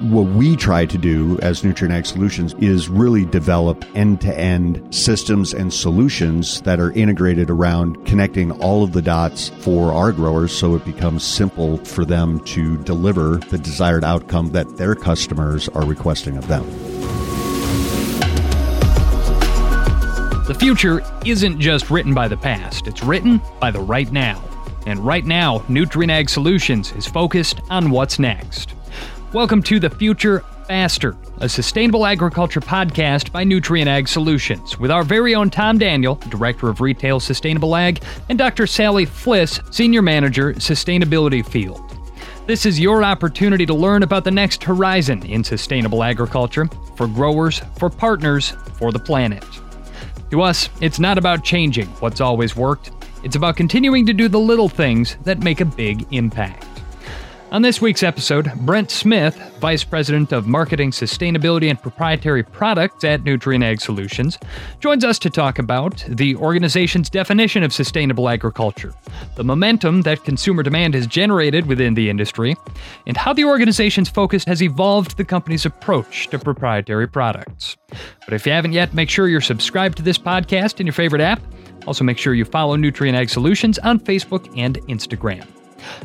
What we try to do as Nutrien Ag Solutions is really develop end to end systems and solutions that are integrated around connecting all of the dots for our growers so it becomes simple for them to deliver the desired outcome that their customers are requesting of them. The future isn't just written by the past, it's written by the right now. And right now, Nutrien Ag Solutions is focused on what's next. Welcome to The Future Faster, a sustainable agriculture podcast by Nutrien Ag Solutions, with our very own Tom Daniel, Director of Retail Sustainable Ag, and Dr. Sally Flis, Senior Manager, Sustainability Field. This is your opportunity to learn about the next horizon in sustainable agriculture for growers, for partners, for the planet. To us, it's not about changing what's always worked, it's about continuing to do the little things that make a big impact. On this week's episode, Brent Smith, Vice President of Marketing, Sustainability, and Proprietary Products at Nutrien Ag Solutions, joins us to talk about the organization's definition of sustainable agriculture, the momentum that consumer demand has generated within the industry, and how the organization's focus has evolved the company's approach to proprietary products. But if you haven't yet, make sure you're subscribed to this podcast in your favorite app. Also, make sure you follow Nutrien Ag Solutions on Facebook and Instagram.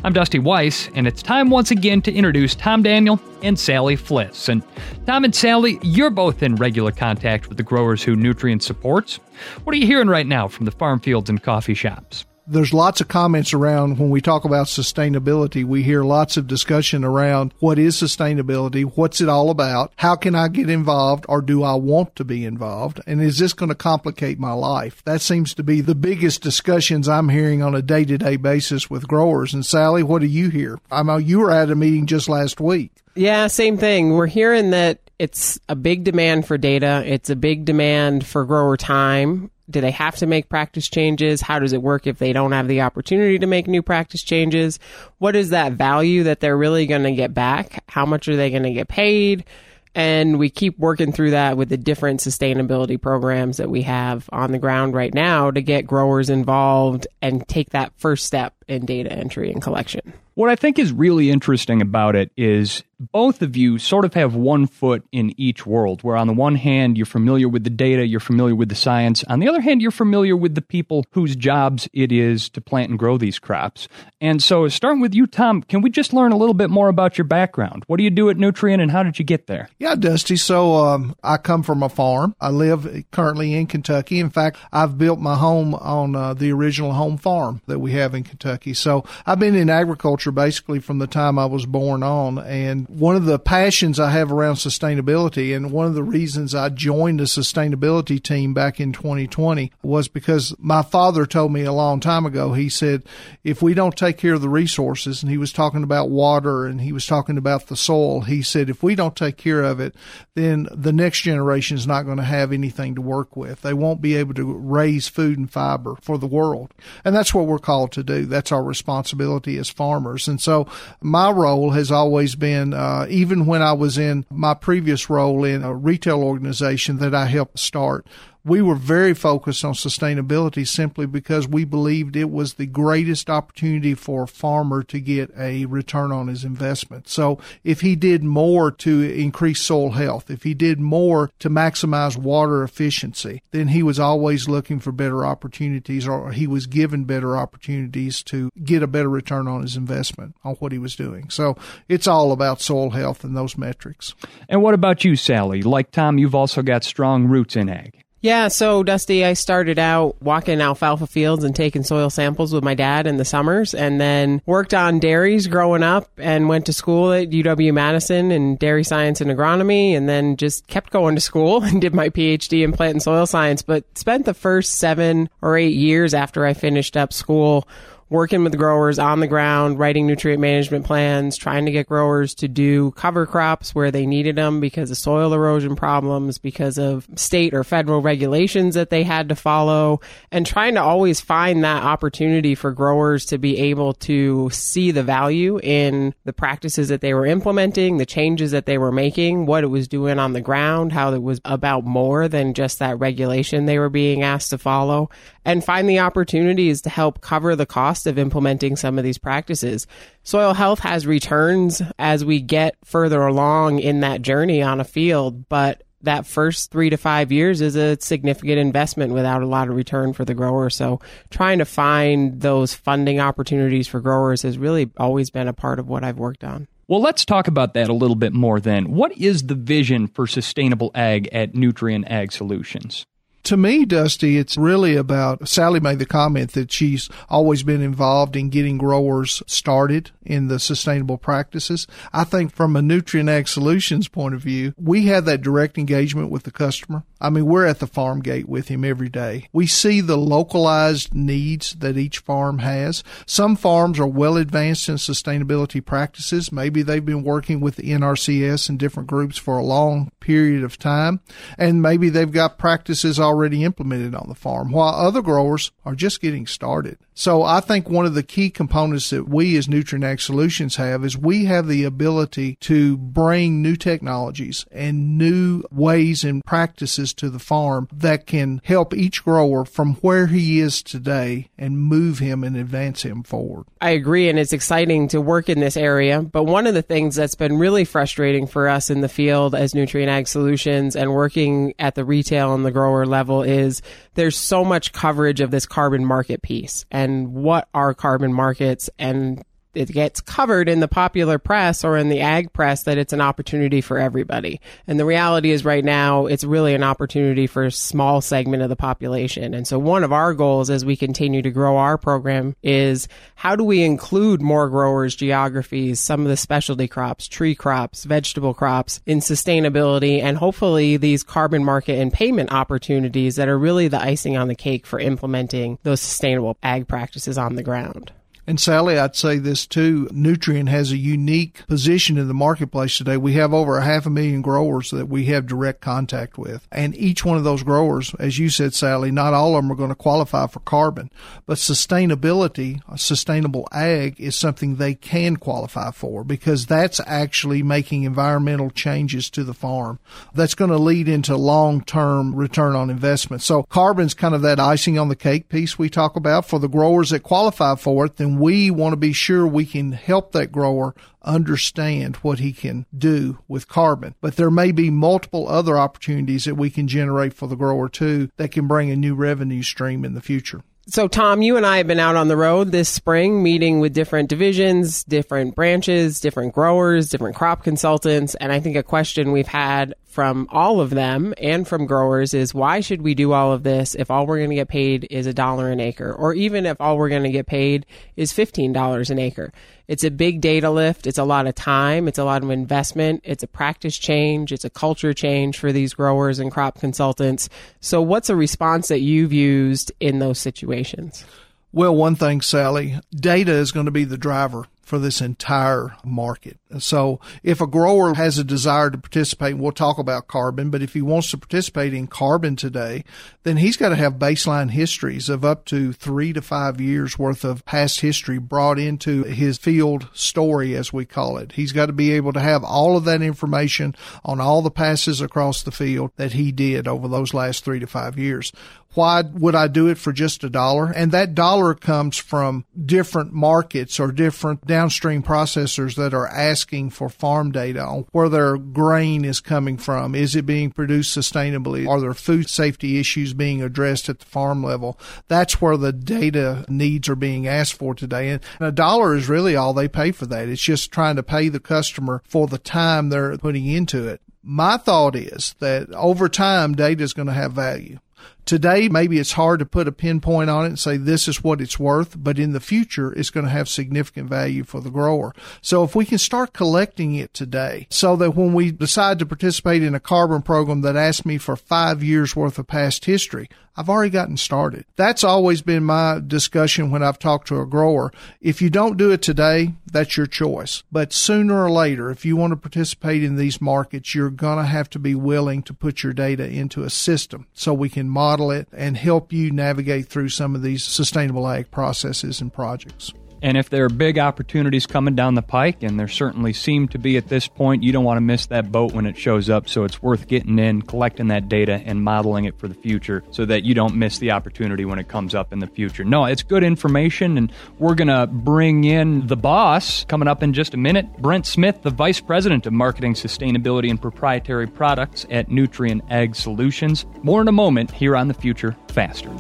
I'm Dusty Weiss, and it's time once again to introduce Tom Daniel and Sally Flis. And Tom and Sally, you're both in regular contact with the growers who Nutrien supports. What are you hearing right now from the farm fields and coffee shops? There's lots of comments around when we talk about sustainability. We hear lots of discussion around what is sustainability? What's it all about? How can I get involved or do I want to be involved? And is this going to complicate my life? That seems to be the biggest discussions I'm hearing on a day to day basis with growers. And Sally, what do you hear? I know you were at a meeting just last week. Yeah, same thing. We're hearing that it's a big demand for data. It's a big demand for grower time do they have to make practice changes? How does it work if they don't have the opportunity to make new practice changes? What is that value that they're really going to get back? How much are they going to get paid? And we keep working through that with the different sustainability programs that we have on the ground right now to get growers involved and take that first step in data entry and collection. What I think is really interesting about it is both of you sort of have one foot in each world, where on the one hand, you're familiar with the data, you're familiar with the science. On the other hand, you're familiar with the people whose jobs it is to plant and grow these crops. And so, starting with you, Tom, can we just learn a little bit more about your background? What do you do at Nutrien and how did you get there? Yeah, Dusty. So, um, I come from a farm. I live currently in Kentucky. In fact, I've built my home on uh, the original home farm that we have in Kentucky. So, I've been in agriculture basically from the time I was born on. And one of the passions I have around sustainability and one of the reasons I joined the sustainability team back in 2020 was because my father told me a long time ago, he said, if we don't take care of the resources, and he was talking about water and he was talking about the soil, he said, if we don't take care of it, then the next generation is not going to have anything to work with. They won't be able to raise food and fiber for the world. And that's what we're called to do. That's our responsibility as farmers. And so my role has always been, uh, even when I was in my previous role in a retail organization that I helped start, we were very focused on sustainability simply because we believed it was the greatest opportunity for a farmer to get a return on his investment. So if he did more to increase soil health, if he did more to maximize water efficiency, then he was always looking for better opportunities or he was given better opportunities to get a better return on his investment on what he was doing. So it's all about soil health and those metrics. And what about you, Sally? Like Tom, you've also got strong roots in ag. Yeah, so Dusty, I started out walking alfalfa fields and taking soil samples with my dad in the summers, and then worked on dairies growing up and went to school at UW Madison in dairy science and agronomy, and then just kept going to school and did my PhD in plant and soil science, but spent the first seven or eight years after I finished up school working with growers on the ground, writing nutrient management plans, trying to get growers to do cover crops where they needed them because of soil erosion problems, because of state or federal regulations that they had to follow, and trying to always find that opportunity for growers to be able to see the value in the practices that they were implementing, the changes that they were making, what it was doing on the ground, how it was about more than just that regulation they were being asked to follow, and find the opportunities to help cover the cost of implementing some of these practices. Soil health has returns as we get further along in that journey on a field, but that first three to five years is a significant investment without a lot of return for the grower. So trying to find those funding opportunities for growers has really always been a part of what I've worked on. Well, let's talk about that a little bit more then. What is the vision for sustainable ag at Nutrien Ag Solutions? To me, Dusty, it's really about Sally made the comment that she's always been involved in getting growers started in the sustainable practices. I think from a Nutrien Ag Solutions point of view, we have that direct engagement with the customer. I mean, we're at the farm gate with him every day. We see the localized needs that each farm has. Some farms are well advanced in sustainability practices. Maybe they've been working with the NRCS and different groups for a long period of time, and maybe they've got practices implemented on the farm, while other growers are just getting started. So I think one of the key components that we as Nutrien Ag Solutions have is we have the ability to bring new technologies and new ways and practices to the farm that can help each grower from where he is today and move him and advance him forward. I agree, and it's exciting to work in this area. But one of the things that's been really frustrating for us in the field as Nutrien Ag Solutions and working at the retail and the grower level is there's so much coverage of this carbon market piece and what are carbon markets and it gets covered in the popular press or in the ag press that it's an opportunity for everybody. And the reality is right now it's really an opportunity for a small segment of the population. And so one of our goals as we continue to grow our program is how do we include more growers, geographies, some of the specialty crops, tree crops, vegetable crops in sustainability and hopefully these carbon market and payment opportunities that are really the icing on the cake for implementing those sustainable ag practices on the ground. And Sally, I'd say this too. Nutrien has a unique position in the marketplace today. We have over a half a million growers that we have direct contact with. And each one of those growers, as you said, Sally, not all of them are going to qualify for carbon, but sustainability, sustainable ag is something they can qualify for because that's actually making environmental changes to the farm. That's going to lead into long-term return on investment. So carbon's kind of that icing on the cake piece we talk about for the growers that qualify for it. Then we want to be sure we can help that grower understand what he can do with carbon. But there may be multiple other opportunities that we can generate for the grower too that can bring a new revenue stream in the future. So, Tom, you and I have been out on the road this spring meeting with different divisions, different branches, different growers, different crop consultants. And I think a question we've had from all of them and from growers is why should we do all of this if all we're going to get paid is a dollar an acre? Or even if all we're going to get paid is $15 an acre. It's a big data lift. It's a lot of time. It's a lot of investment. It's a practice change. It's a culture change for these growers and crop consultants. So what's a response that you've used in those situations? Well, one thing, Sally, data is going to be the driver for this entire market. So if a grower has a desire to participate, we'll talk about carbon, but if he wants to participate in carbon today, then he's got to have baseline histories of up to three to five years worth of past history brought into his field story, as we call it. He's got to be able to have all of that information on all the passes across the field that he did over those last three to five years. Why would I do it for just a dollar? And that dollar comes from different markets or different downstream processors that are asking for farm data on where their grain is coming from. Is it being produced sustainably? Are there food safety issues being addressed at the farm level? That's where the data needs are being asked for today. And a dollar is really all they pay for that. It's just trying to pay the customer for the time they're putting into it. My thought is that over time, data is going to have value. Today, maybe it's hard to put a pinpoint on it and say this is what it's worth, but in the future, it's going to have significant value for the grower. So if we can start collecting it today so that when we decide to participate in a carbon program that asks me for five years worth of past history, I've already gotten started. That's always been my discussion when I've talked to a grower. If you don't do it today, that's your choice. But sooner or later, if you want to participate in these markets, you're going to have to be willing to put your data into a system so we can model it and help you navigate through some of these sustainable ag processes and projects. And if there are big opportunities coming down the pike, and there certainly seem to be at this point, you don't want to miss that boat when it shows up. So it's worth getting in, collecting that data, and modeling it for the future so that you don't miss the opportunity when it comes up in the future. No, it's good information, and we're going to bring in the boss coming up in just a minute Brent Smith, the Vice President of Marketing, Sustainability, and Proprietary Products at Nutrien Ag Solutions. More in a moment here on The Future Faster.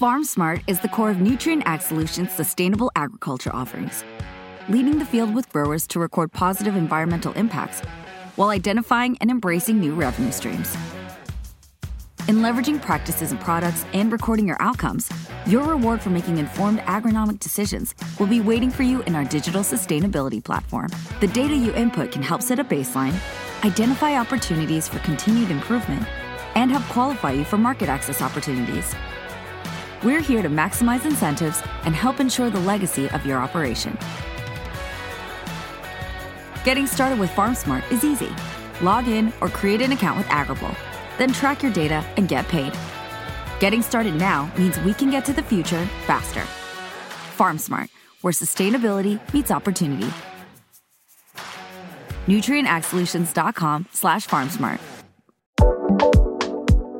FarmSmart is the core of Nutrien Ag Solutions' sustainable agriculture offerings, leading the field with growers to record positive environmental impacts while identifying and embracing new revenue streams. In leveraging practices and products and recording your outcomes, your reward for making informed agronomic decisions will be waiting for you in our digital sustainability platform. The data you input can help set a baseline, identify opportunities for continued improvement, and help qualify you for market access opportunities. We're here to maximize incentives and help ensure the legacy of your operation. Getting started with FarmSmart is easy. Log in or create an account with Agrible, then track your data and get paid. Getting started now means we can get to the future faster. FarmSmart, where sustainability meets opportunity. NutrienAgSolutions.com slash FarmSmart.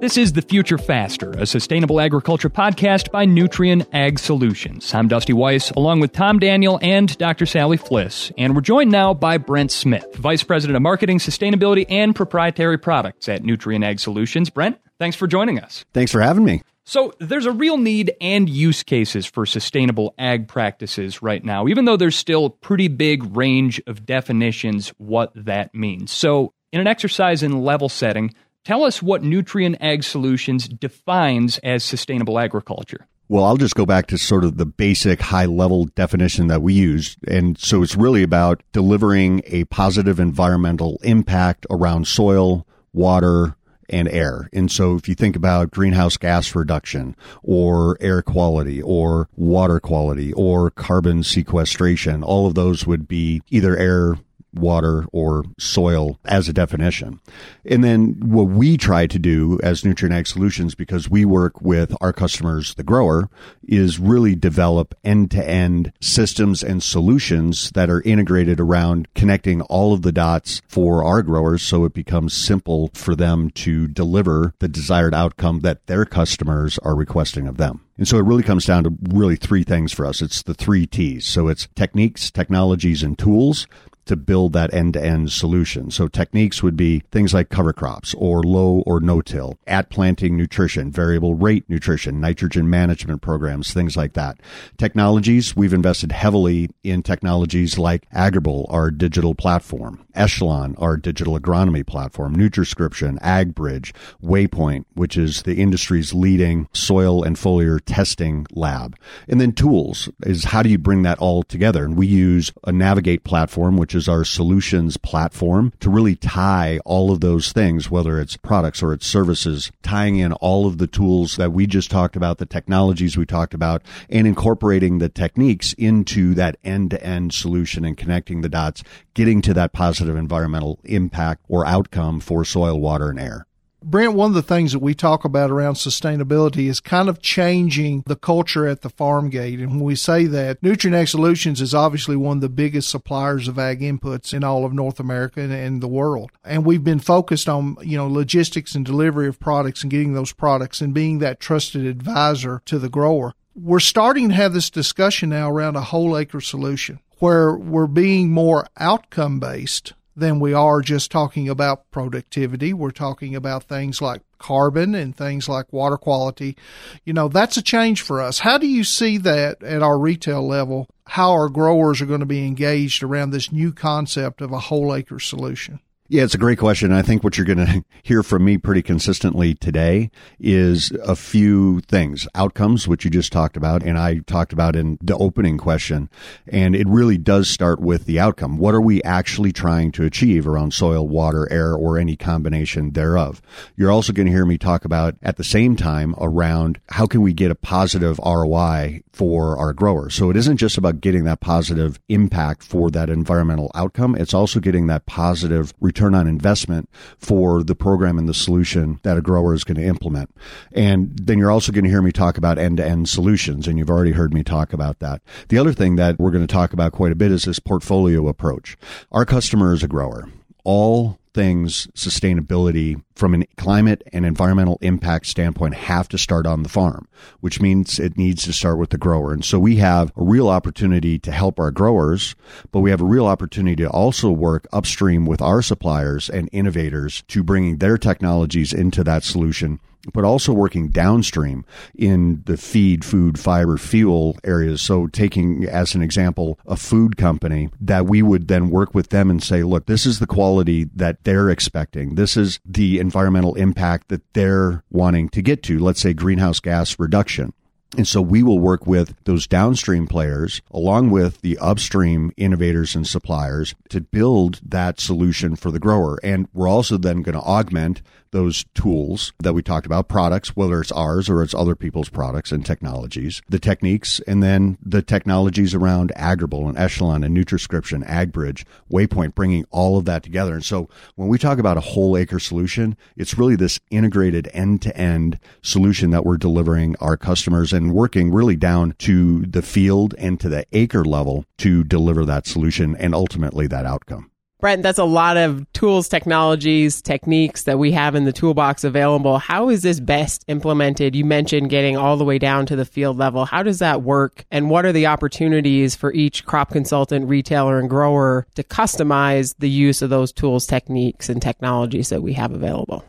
This is The Future Faster, a sustainable agriculture podcast by Nutrien Ag Solutions. I'm Dusty Weiss, along with Tom Daniel and Dr. Sally Flis, and we're joined now by Brent Smith, Vice President of Marketing, Sustainability, and Proprietary Products at Nutrien Ag Solutions. Brent, thanks for joining us. Thanks for having me. So, there's a real need and use cases for sustainable ag practices right now, even though there's still a pretty big range of definitions what that means. So, in an exercise in level setting, Tell us what Nutrien Ag Solutions defines as sustainable agriculture. Well, I'll just go back to sort of the basic high level definition that we use. And so it's really about delivering a positive environmental impact around soil, water, and air. And so if you think about greenhouse gas reduction or air quality or water quality or carbon sequestration, all of those would be either air water or soil as a definition. And then what we try to do as Nutrien Ag Solutions, because we work with our customers, the grower, is really develop end to end systems and solutions that are integrated around connecting all of the dots for our growers so it becomes simple for them to deliver the desired outcome that their customers are requesting of them. And so it really comes down to really three things for us. It's the three T's. So it's techniques, technologies, and tools to build that end to end solution. So techniques would be things like cover crops or low or no till, at planting nutrition, variable rate nutrition, nitrogen management programs, things like that. Technologies, we've invested heavily in technologies like Agrible, our digital platform, Echelon, our digital agronomy platform, Nutriscription, AgBridge, Waypoint, which is the industry's leading soil and foliar testing lab. And then tools is how do you bring that all together? And we use a Navigate platform, which is is our solutions platform to really tie all of those things, whether it's products or it's services, tying in all of the tools that we just talked about, the technologies we talked about, and incorporating the techniques into that end to end solution and connecting the dots, getting to that positive environmental impact or outcome for soil, water, and air. Brent, one of the things that we talk about around sustainability is kind of changing the culture at the farm gate. And when we say that, Nutrien Solutions is obviously one of the biggest suppliers of ag inputs in all of North America and the world. And we've been focused on, you know, logistics and delivery of products and getting those products and being that trusted advisor to the grower. We're starting to have this discussion now around a whole acre solution where we're being more outcome based than we are just talking about productivity. We're talking about things like carbon and things like water quality. You know, that's a change for us. How do you see that at our retail level? How our growers are going to be engaged around this new concept of a whole acre solution? Yeah, it's a great question. I think what you're going to hear from me pretty consistently today is a few things. Outcomes, which you just talked about, and I talked about in the opening question. And it really does start with the outcome. What are we actually trying to achieve around soil, water, air, or any combination thereof? You're also going to hear me talk about at the same time around how can we get a positive ROI for our growers. So it isn't just about getting that positive impact for that environmental outcome. It's also getting that positive return on investment for the program and the solution that a grower is going to implement. And then you're also going to hear me talk about end to end solutions. And you've already heard me talk about that. The other thing that we're going to talk about quite a bit is this portfolio approach. Our customer is a grower. All things sustainability from a climate and environmental impact standpoint have to start on the farm, which means it needs to start with the grower. And so we have a real opportunity to help our growers, but we have a real opportunity to also work upstream with our suppliers and innovators to bringing their technologies into that solution but also working downstream in the feed, food, fiber, fuel areas. So, taking as an example a food company that we would then work with them and say, look, this is the quality that they're expecting. This is the environmental impact that they're wanting to get to. Let's say greenhouse gas reduction. And so we will work with those downstream players along with the upstream innovators and suppliers to build that solution for the grower. And we're also then going to augment those tools that we talked about, products, whether it's ours or it's other people's products and technologies, the techniques, and then the technologies around Agrible and Echelon and Nutriscription, AgBridge, Waypoint, bringing all of that together. And so when we talk about a whole acre solution, it's really this integrated end to end solution that we're delivering our customers and working really down to the field and to the acre level to deliver that solution and ultimately that outcome. Brent, that's a lot of tools, technologies, techniques that we have in the toolbox available. How is this best implemented? You mentioned getting all the way down to the field level. How does that work? And what are the opportunities for each crop consultant, retailer, and grower to customize the use of those tools, techniques, and technologies that we have available?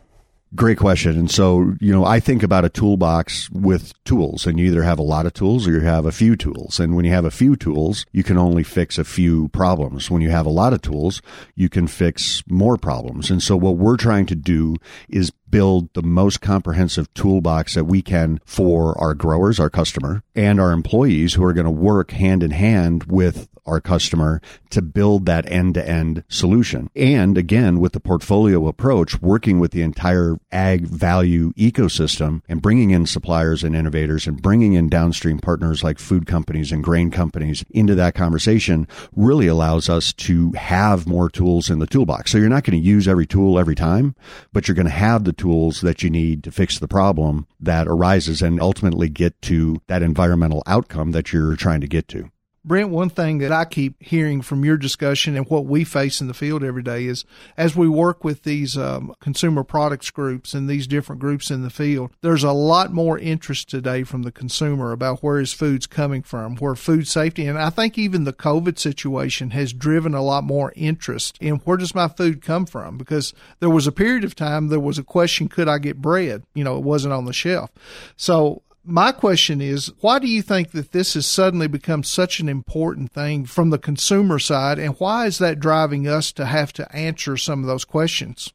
Great question. And so, you know, I think about a toolbox with tools and you either have a lot of tools or you have a few tools. And when you have a few tools, you can only fix a few problems. When you have a lot of tools, you can fix more problems. And so what we're trying to do is build the most comprehensive toolbox that we can for our growers, our customer, and our employees who are going to work hand in hand with our customer to build that end to end solution. And again, with the portfolio approach, working with the entire ag value ecosystem and bringing in suppliers and innovators and bringing in downstream partners like food companies and grain companies into that conversation really allows us to have more tools in the toolbox. So you're not going to use every tool every time, but you're going to have the tools that you need to fix the problem that arises and ultimately get to that environmental outcome that you're trying to get to. Brent, one thing that I keep hearing from your discussion and what we face in the field every day is as we work with these um, consumer products groups and these different groups in the field, there's a lot more interest today from the consumer about where his food's coming from, where food safety, and I think even the COVID situation has driven a lot more interest in where does my food come from? Because there was a period of time there was a question, could I get bread? You know, it wasn't on the shelf. So my question is, why do you think that this has suddenly become such an important thing from the consumer side, and why is that driving us to have to answer some of those questions?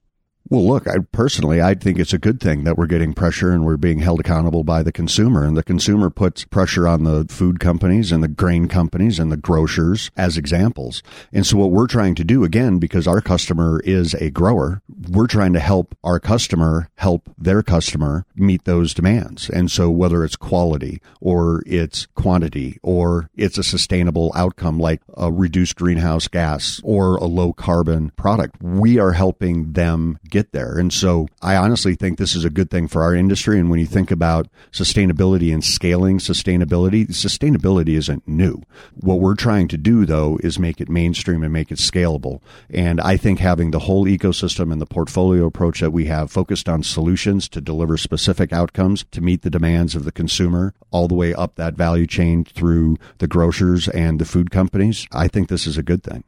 Well, look, I personally, I think it's a good thing that we're getting pressure and we're being held accountable by the consumer. And the consumer puts pressure on the food companies and the grain companies and the grocers as examples. And so what we're trying to do, again, because our customer is a grower, we're trying to help our customer help their customer meet those demands. And so whether it's quality or it's quantity or it's a sustainable outcome like a reduced greenhouse gas or a low carbon product, we are helping them get get there. And so I honestly think this is a good thing for our industry. And when you think about sustainability and scaling sustainability, sustainability isn't new. What we're trying to do though is make it mainstream and make it scalable. And I think having the whole ecosystem and the portfolio approach that we have focused on solutions to deliver specific outcomes to meet the demands of the consumer all the way up that value chain through the grocers and the food companies, I think this is a good thing.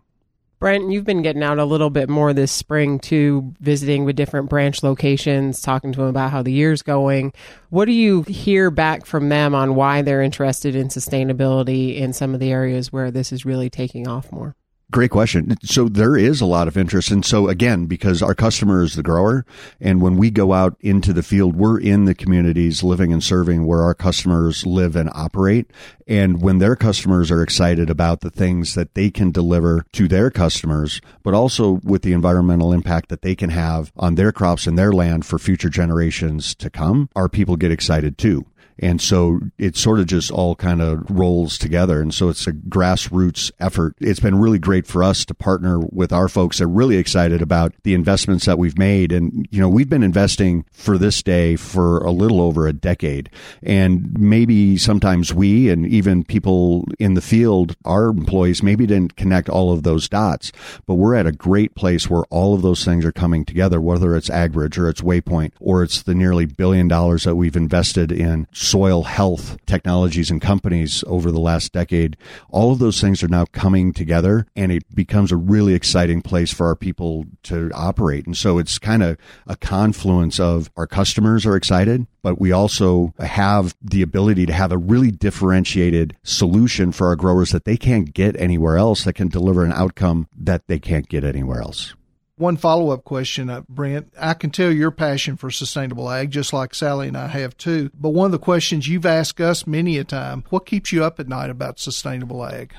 Brent, you've been getting out a little bit more this spring too, visiting with different branch locations, talking to them about how the year's going. What do you hear back from them on why they're interested in sustainability in some of the areas where this is really taking off more? Great question. So there is a lot of interest. And so again, because our customer is the grower and when we go out into the field, we're in the communities living and serving where our customers live and operate. And when their customers are excited about the things that they can deliver to their customers, but also with the environmental impact that they can have on their crops and their land for future generations to come, our people get excited too. And so it sort of just all kind of rolls together. And so it's a grassroots effort. It's been really great for us to partner with our folks. They're really excited about the investments that we've made. And, you know, we've been investing for this day for a little over a decade. And maybe sometimes we and even people in the field, our employees, maybe didn't connect all of those dots, but we're at a great place where all of those things are coming together, whether it's AgBridge or it's Waypoint or it's the nearly billion dollars that we've invested in soil health technologies and companies over the last decade. All of those things are now coming together and it becomes a really exciting place for our people to operate. And so it's kind of a confluence of our customers are excited, but we also have the ability to have a really differentiated solution for our growers that they can't get anywhere else that can deliver an outcome that they can't get anywhere else. One follow up question, uh, Brent. I can tell your passion for sustainable ag, just like Sally and I have too. But one of the questions you've asked us many a time what keeps you up at night about sustainable ag?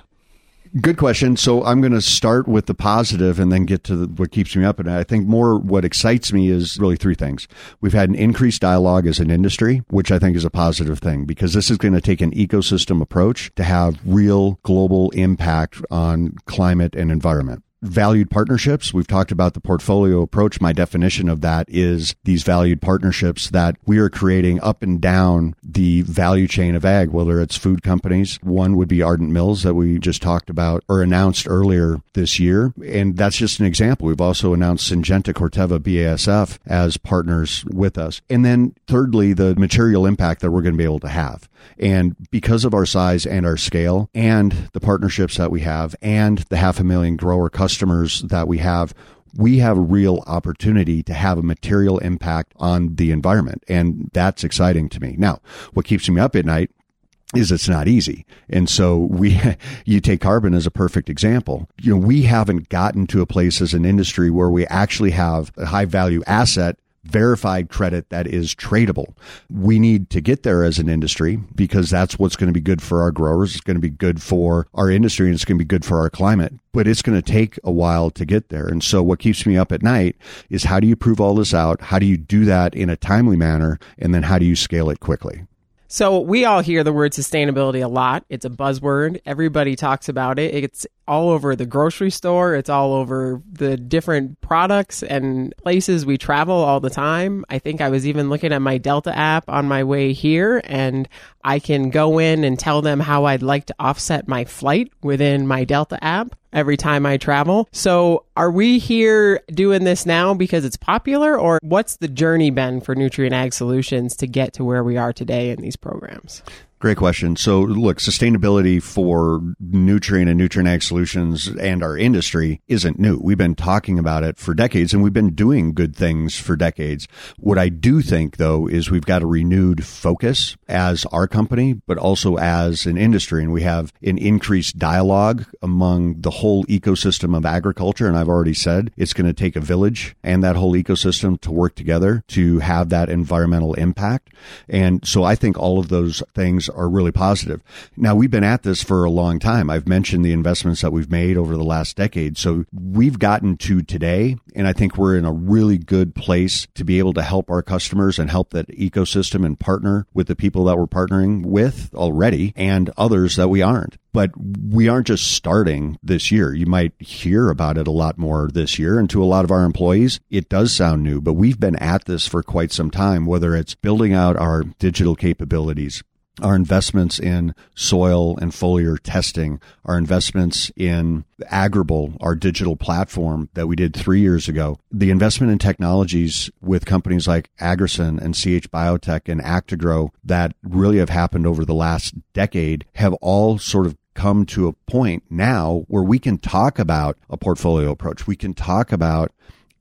Good question. So I'm going to start with the positive and then get to the, what keeps me up. And I think more what excites me is really three things. We've had an increased dialogue as an industry, which I think is a positive thing because this is going to take an ecosystem approach to have real global impact on climate and environment valued partnerships. We've talked about the portfolio approach. My definition of that is these valued partnerships that we are creating up and down the value chain of ag, whether it's food companies. One would be Ardent Mills that we just talked about or announced earlier this year. And that's just an example. We've also announced Syngenta, Corteva, BASF as partners with us. And then thirdly, the material impact that we're going to be able to have. And because of our size and our scale and the partnerships that we have and the half a million grower customers that we have, we have a real opportunity to have a material impact on the environment. And that's exciting to me. Now, what keeps me up at night is it's not easy. And so we, you take carbon as a perfect example. You know, we haven't gotten to a place as an industry where we actually have a high value asset verified credit that is tradable. We need to get there as an industry because that's what's going to be good for our growers. It's going to be good for our industry and it's going to be good for our climate. But it's going to take a while to get there. And so what keeps me up at night is how do you prove all this out? How do you do that in a timely manner? And then how do you scale it quickly? So we all hear the word sustainability a lot. It's a buzzword. Everybody talks about it. It's all over the grocery store. It's all over the different products and places we travel all the time. I think I was even looking at my Delta app on my way here and I can go in and tell them how I'd like to offset my flight within my Delta app every time I travel. So are we here doing this now because it's popular or what's the journey been for Nutrien Ag Solutions to get to where we are today in these programs? Great question. So, look, sustainability for Nutrien and Nutrien Ag Solutions and our industry isn't new. We've been talking about it for decades and we've been doing good things for decades. What I do think, though, is we've got a renewed focus as our company, but also as an industry. And we have an increased dialogue among the whole ecosystem of agriculture. And I've already said it's going to take a village and that whole ecosystem to work together to have that environmental impact. And so I think all of those things are really positive. Now, we've been at this for a long time. I've mentioned the investments that we've made over the last decade. So we've gotten to today, and I think we're in a really good place to be able to help our customers and help that ecosystem and partner with the people that we're partnering with already and others that we aren't but we aren't just starting this year. You might hear about it a lot more this year. And to a lot of our employees, it does sound new, but we've been at this for quite some time, whether it's building out our digital capabilities, our investments in soil and foliar testing, our investments in Agrible, our digital platform that we did three years ago, the investment in technologies with companies like Agricen and CH Biotech and Actagro that really have happened over the last decade have all sort of come to a point now where we can talk about a portfolio approach. We can talk about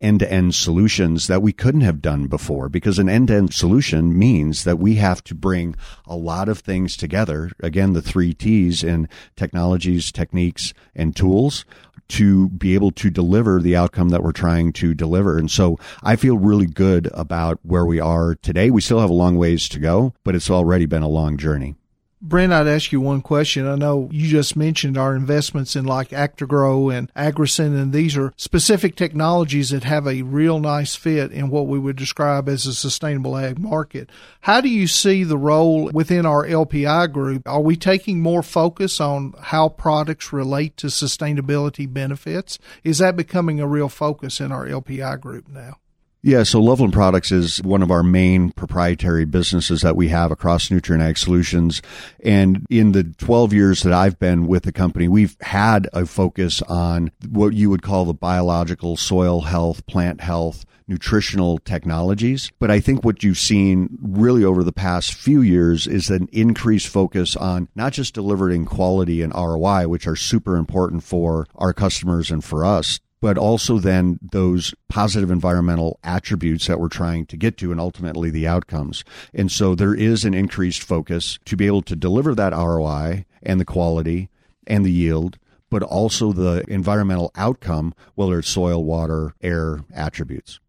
end to end solutions that we couldn't have done before because an end to end solution means that we have to bring a lot of things together. Again, the three T's in technologies, techniques, and tools to be able to deliver the outcome that we're trying to deliver. And so I feel really good about where we are today. We still have a long ways to go, but it's already been a long journey. Brent, I'd ask you one question. I know you just mentioned our investments in like Actagro and Agricen, and these are specific technologies that have a real nice fit in what we would describe as a sustainable ag market. How do you see the role within our LPI group? Are we taking more focus on how products relate to sustainability benefits? Is that becoming a real focus in our LPI group now? Yeah, so Loveland Products is one of our main proprietary businesses that we have across Nutrien Ag Solutions. And in the 12 years that I've been with the company, we've had a focus on what you would call the biological soil health, plant health, nutritional technologies. But I think what you've seen really over the past few years is an increased focus on not just delivering quality and ROI, which are super important for our customers and for us, but also then those positive environmental attributes that we're trying to get to and ultimately the outcomes. And so there is an increased focus to be able to deliver that ROI and the quality and the yield, but also the environmental outcome, whether it's soil, water, air attributes.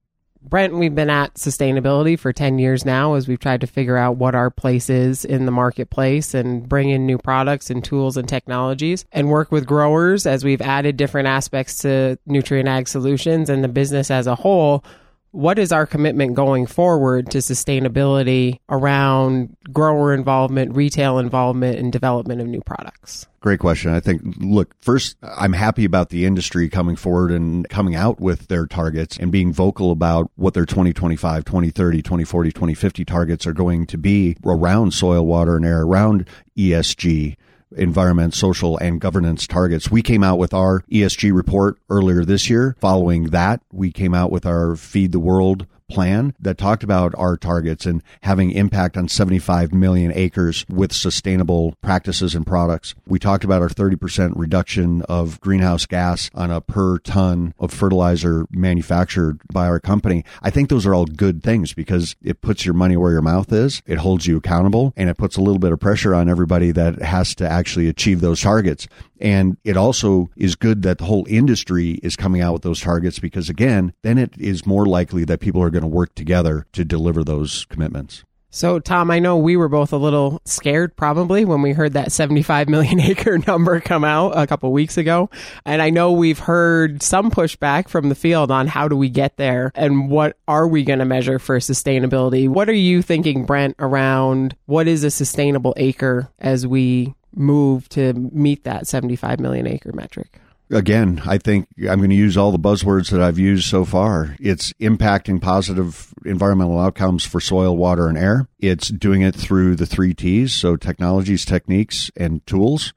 Brent, we've been at sustainability for 10 years now as we've tried to figure out what our place is in the marketplace and bring in new products and tools and technologies and work with growers as we've added different aspects to Nutrien Ag Solutions and the business as a whole what is our commitment going forward to sustainability around grower involvement, retail involvement, and development of new products? Great question. I think, look, first, I'm happy about the industry coming forward and coming out with their targets and being vocal about what their 2025, 2030, 2040, 2050 targets are going to be around soil, water, and air, around ESG environment, social, and governance targets. We came out with our ESG report earlier this year. Following that, we came out with our Feed the World plan that talked about our targets and having impact on 75 million acres with sustainable practices and products. We talked about our 30% reduction of greenhouse gas on a per ton of fertilizer manufactured by our company. I think those are all good things because it puts your money where your mouth is. It holds you accountable and it puts a little bit of pressure on everybody that has to actually achieve those targets. And it also is good that the whole industry is coming out with those targets because again, then it is more likely that people are going to work together to deliver those commitments. So, Tom, I know we were both a little scared probably when we heard that 75 million acre number come out a couple weeks ago. And I know we've heard some pushback from the field on how do we get there and what are we going to measure for sustainability? What are you thinking, Brent, around what is a sustainable acre as we move to meet that 75 million acre metric? Again, I think I'm going to use all the buzzwords that I've used so far. It's impacting positive environmental outcomes for soil, water, and air. It's doing it through the three T's, so technologies, techniques, and tools.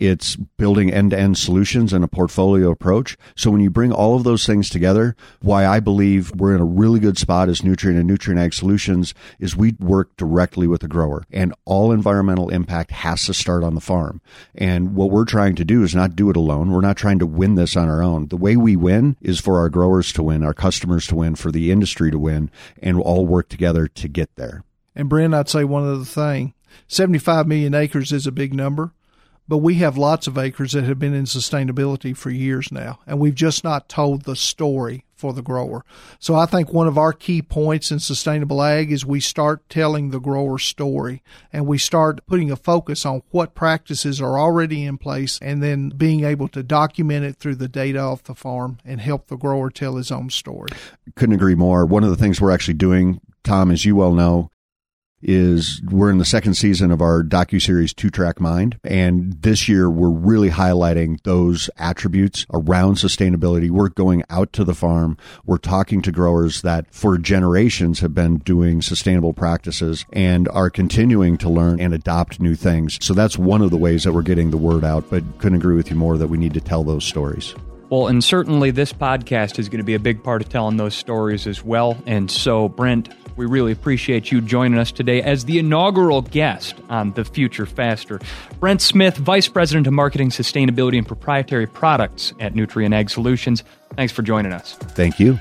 It's building end to end solutions and a portfolio approach. So when you bring all of those things together, why I believe we're in a really good spot as Nutrien and Nutrien Ag Solutions is we work directly with the grower and all environmental impact has to start on the farm. And what we're trying to do is not do it alone. We're not trying to win this on our own. The way we win is for our growers to win, our customers to win, for the industry to win, and we'll all work together to get there. And Brent, I'd say one other thing. 75 million acres is a big number but we have lots of acres that have been in sustainability for years now, and we've just not told the story for the grower. So I think one of our key points in sustainable ag is we start telling the grower story and we start putting a focus on what practices are already in place and then being able to document it through the data off the farm and help the grower tell his own story. Couldn't agree more. One of the things we're actually doing Tom, as you well know, is we're in the second season of our docu-series Two Track Mind. And this year we're really highlighting those attributes around sustainability. We're going out to the farm. We're talking to growers that for generations have been doing sustainable practices and are continuing to learn and adopt new things. So that's one of the ways that we're getting the word out, but couldn't agree with you more that we need to tell those stories. Well, and certainly this podcast is going to be a big part of telling those stories as well. And so, Brent, we really appreciate you joining us today as the inaugural guest on The Future Faster. Brent Smith, Vice President of Marketing, Sustainability, and Proprietary Products at Nutrien Ag Solutions. Thanks for joining us. Thank you.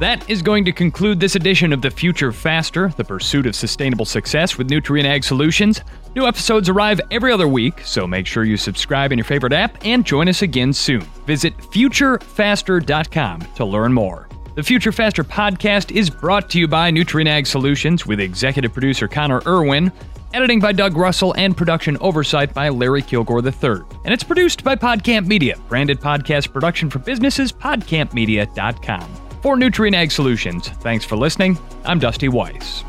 That is going to conclude this edition of The Future Faster, the pursuit of sustainable success with Nutrien Ag Solutions. New episodes arrive every other week, so make sure you subscribe in your favorite app and join us again soon. Visit futurefaster.com to learn more. The Future Faster podcast is brought to you by Nutrien Ag Solutions with executive producer Connor Irwin, editing by Doug Russell, and production oversight by Larry Kilgore III. And it's produced by Podcamp Media, branded podcast production for businesses, podcampmedia.com. For Nutrien Ag Solutions, thanks for listening. I'm Dusty Weiss.